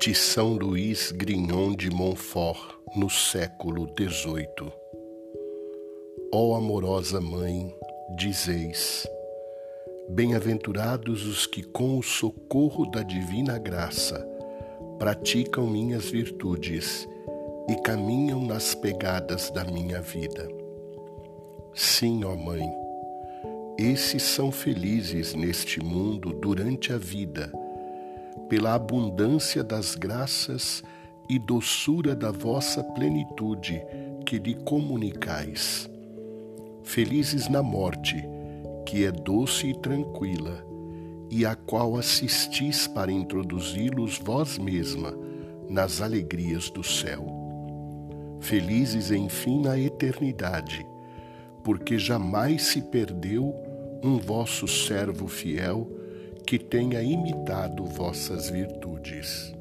de São Luís Grignon de Montfort, no século XVIII. Ó amorosa Mãe, dizeis: Bem-aventurados os que, com o socorro da divina graça, praticam minhas virtudes e caminham nas pegadas da minha vida. Sim, ó Mãe, esses são felizes neste mundo durante a vida pela abundância das graças e doçura da vossa plenitude que lhe comunicais. Felizes na morte, que é doce e tranquila, e a qual assistis para introduzi-los vós mesma nas alegrias do céu. Felizes, enfim, na eternidade, porque jamais se perdeu um vosso servo fiel que tenha imitado vossas virtudes.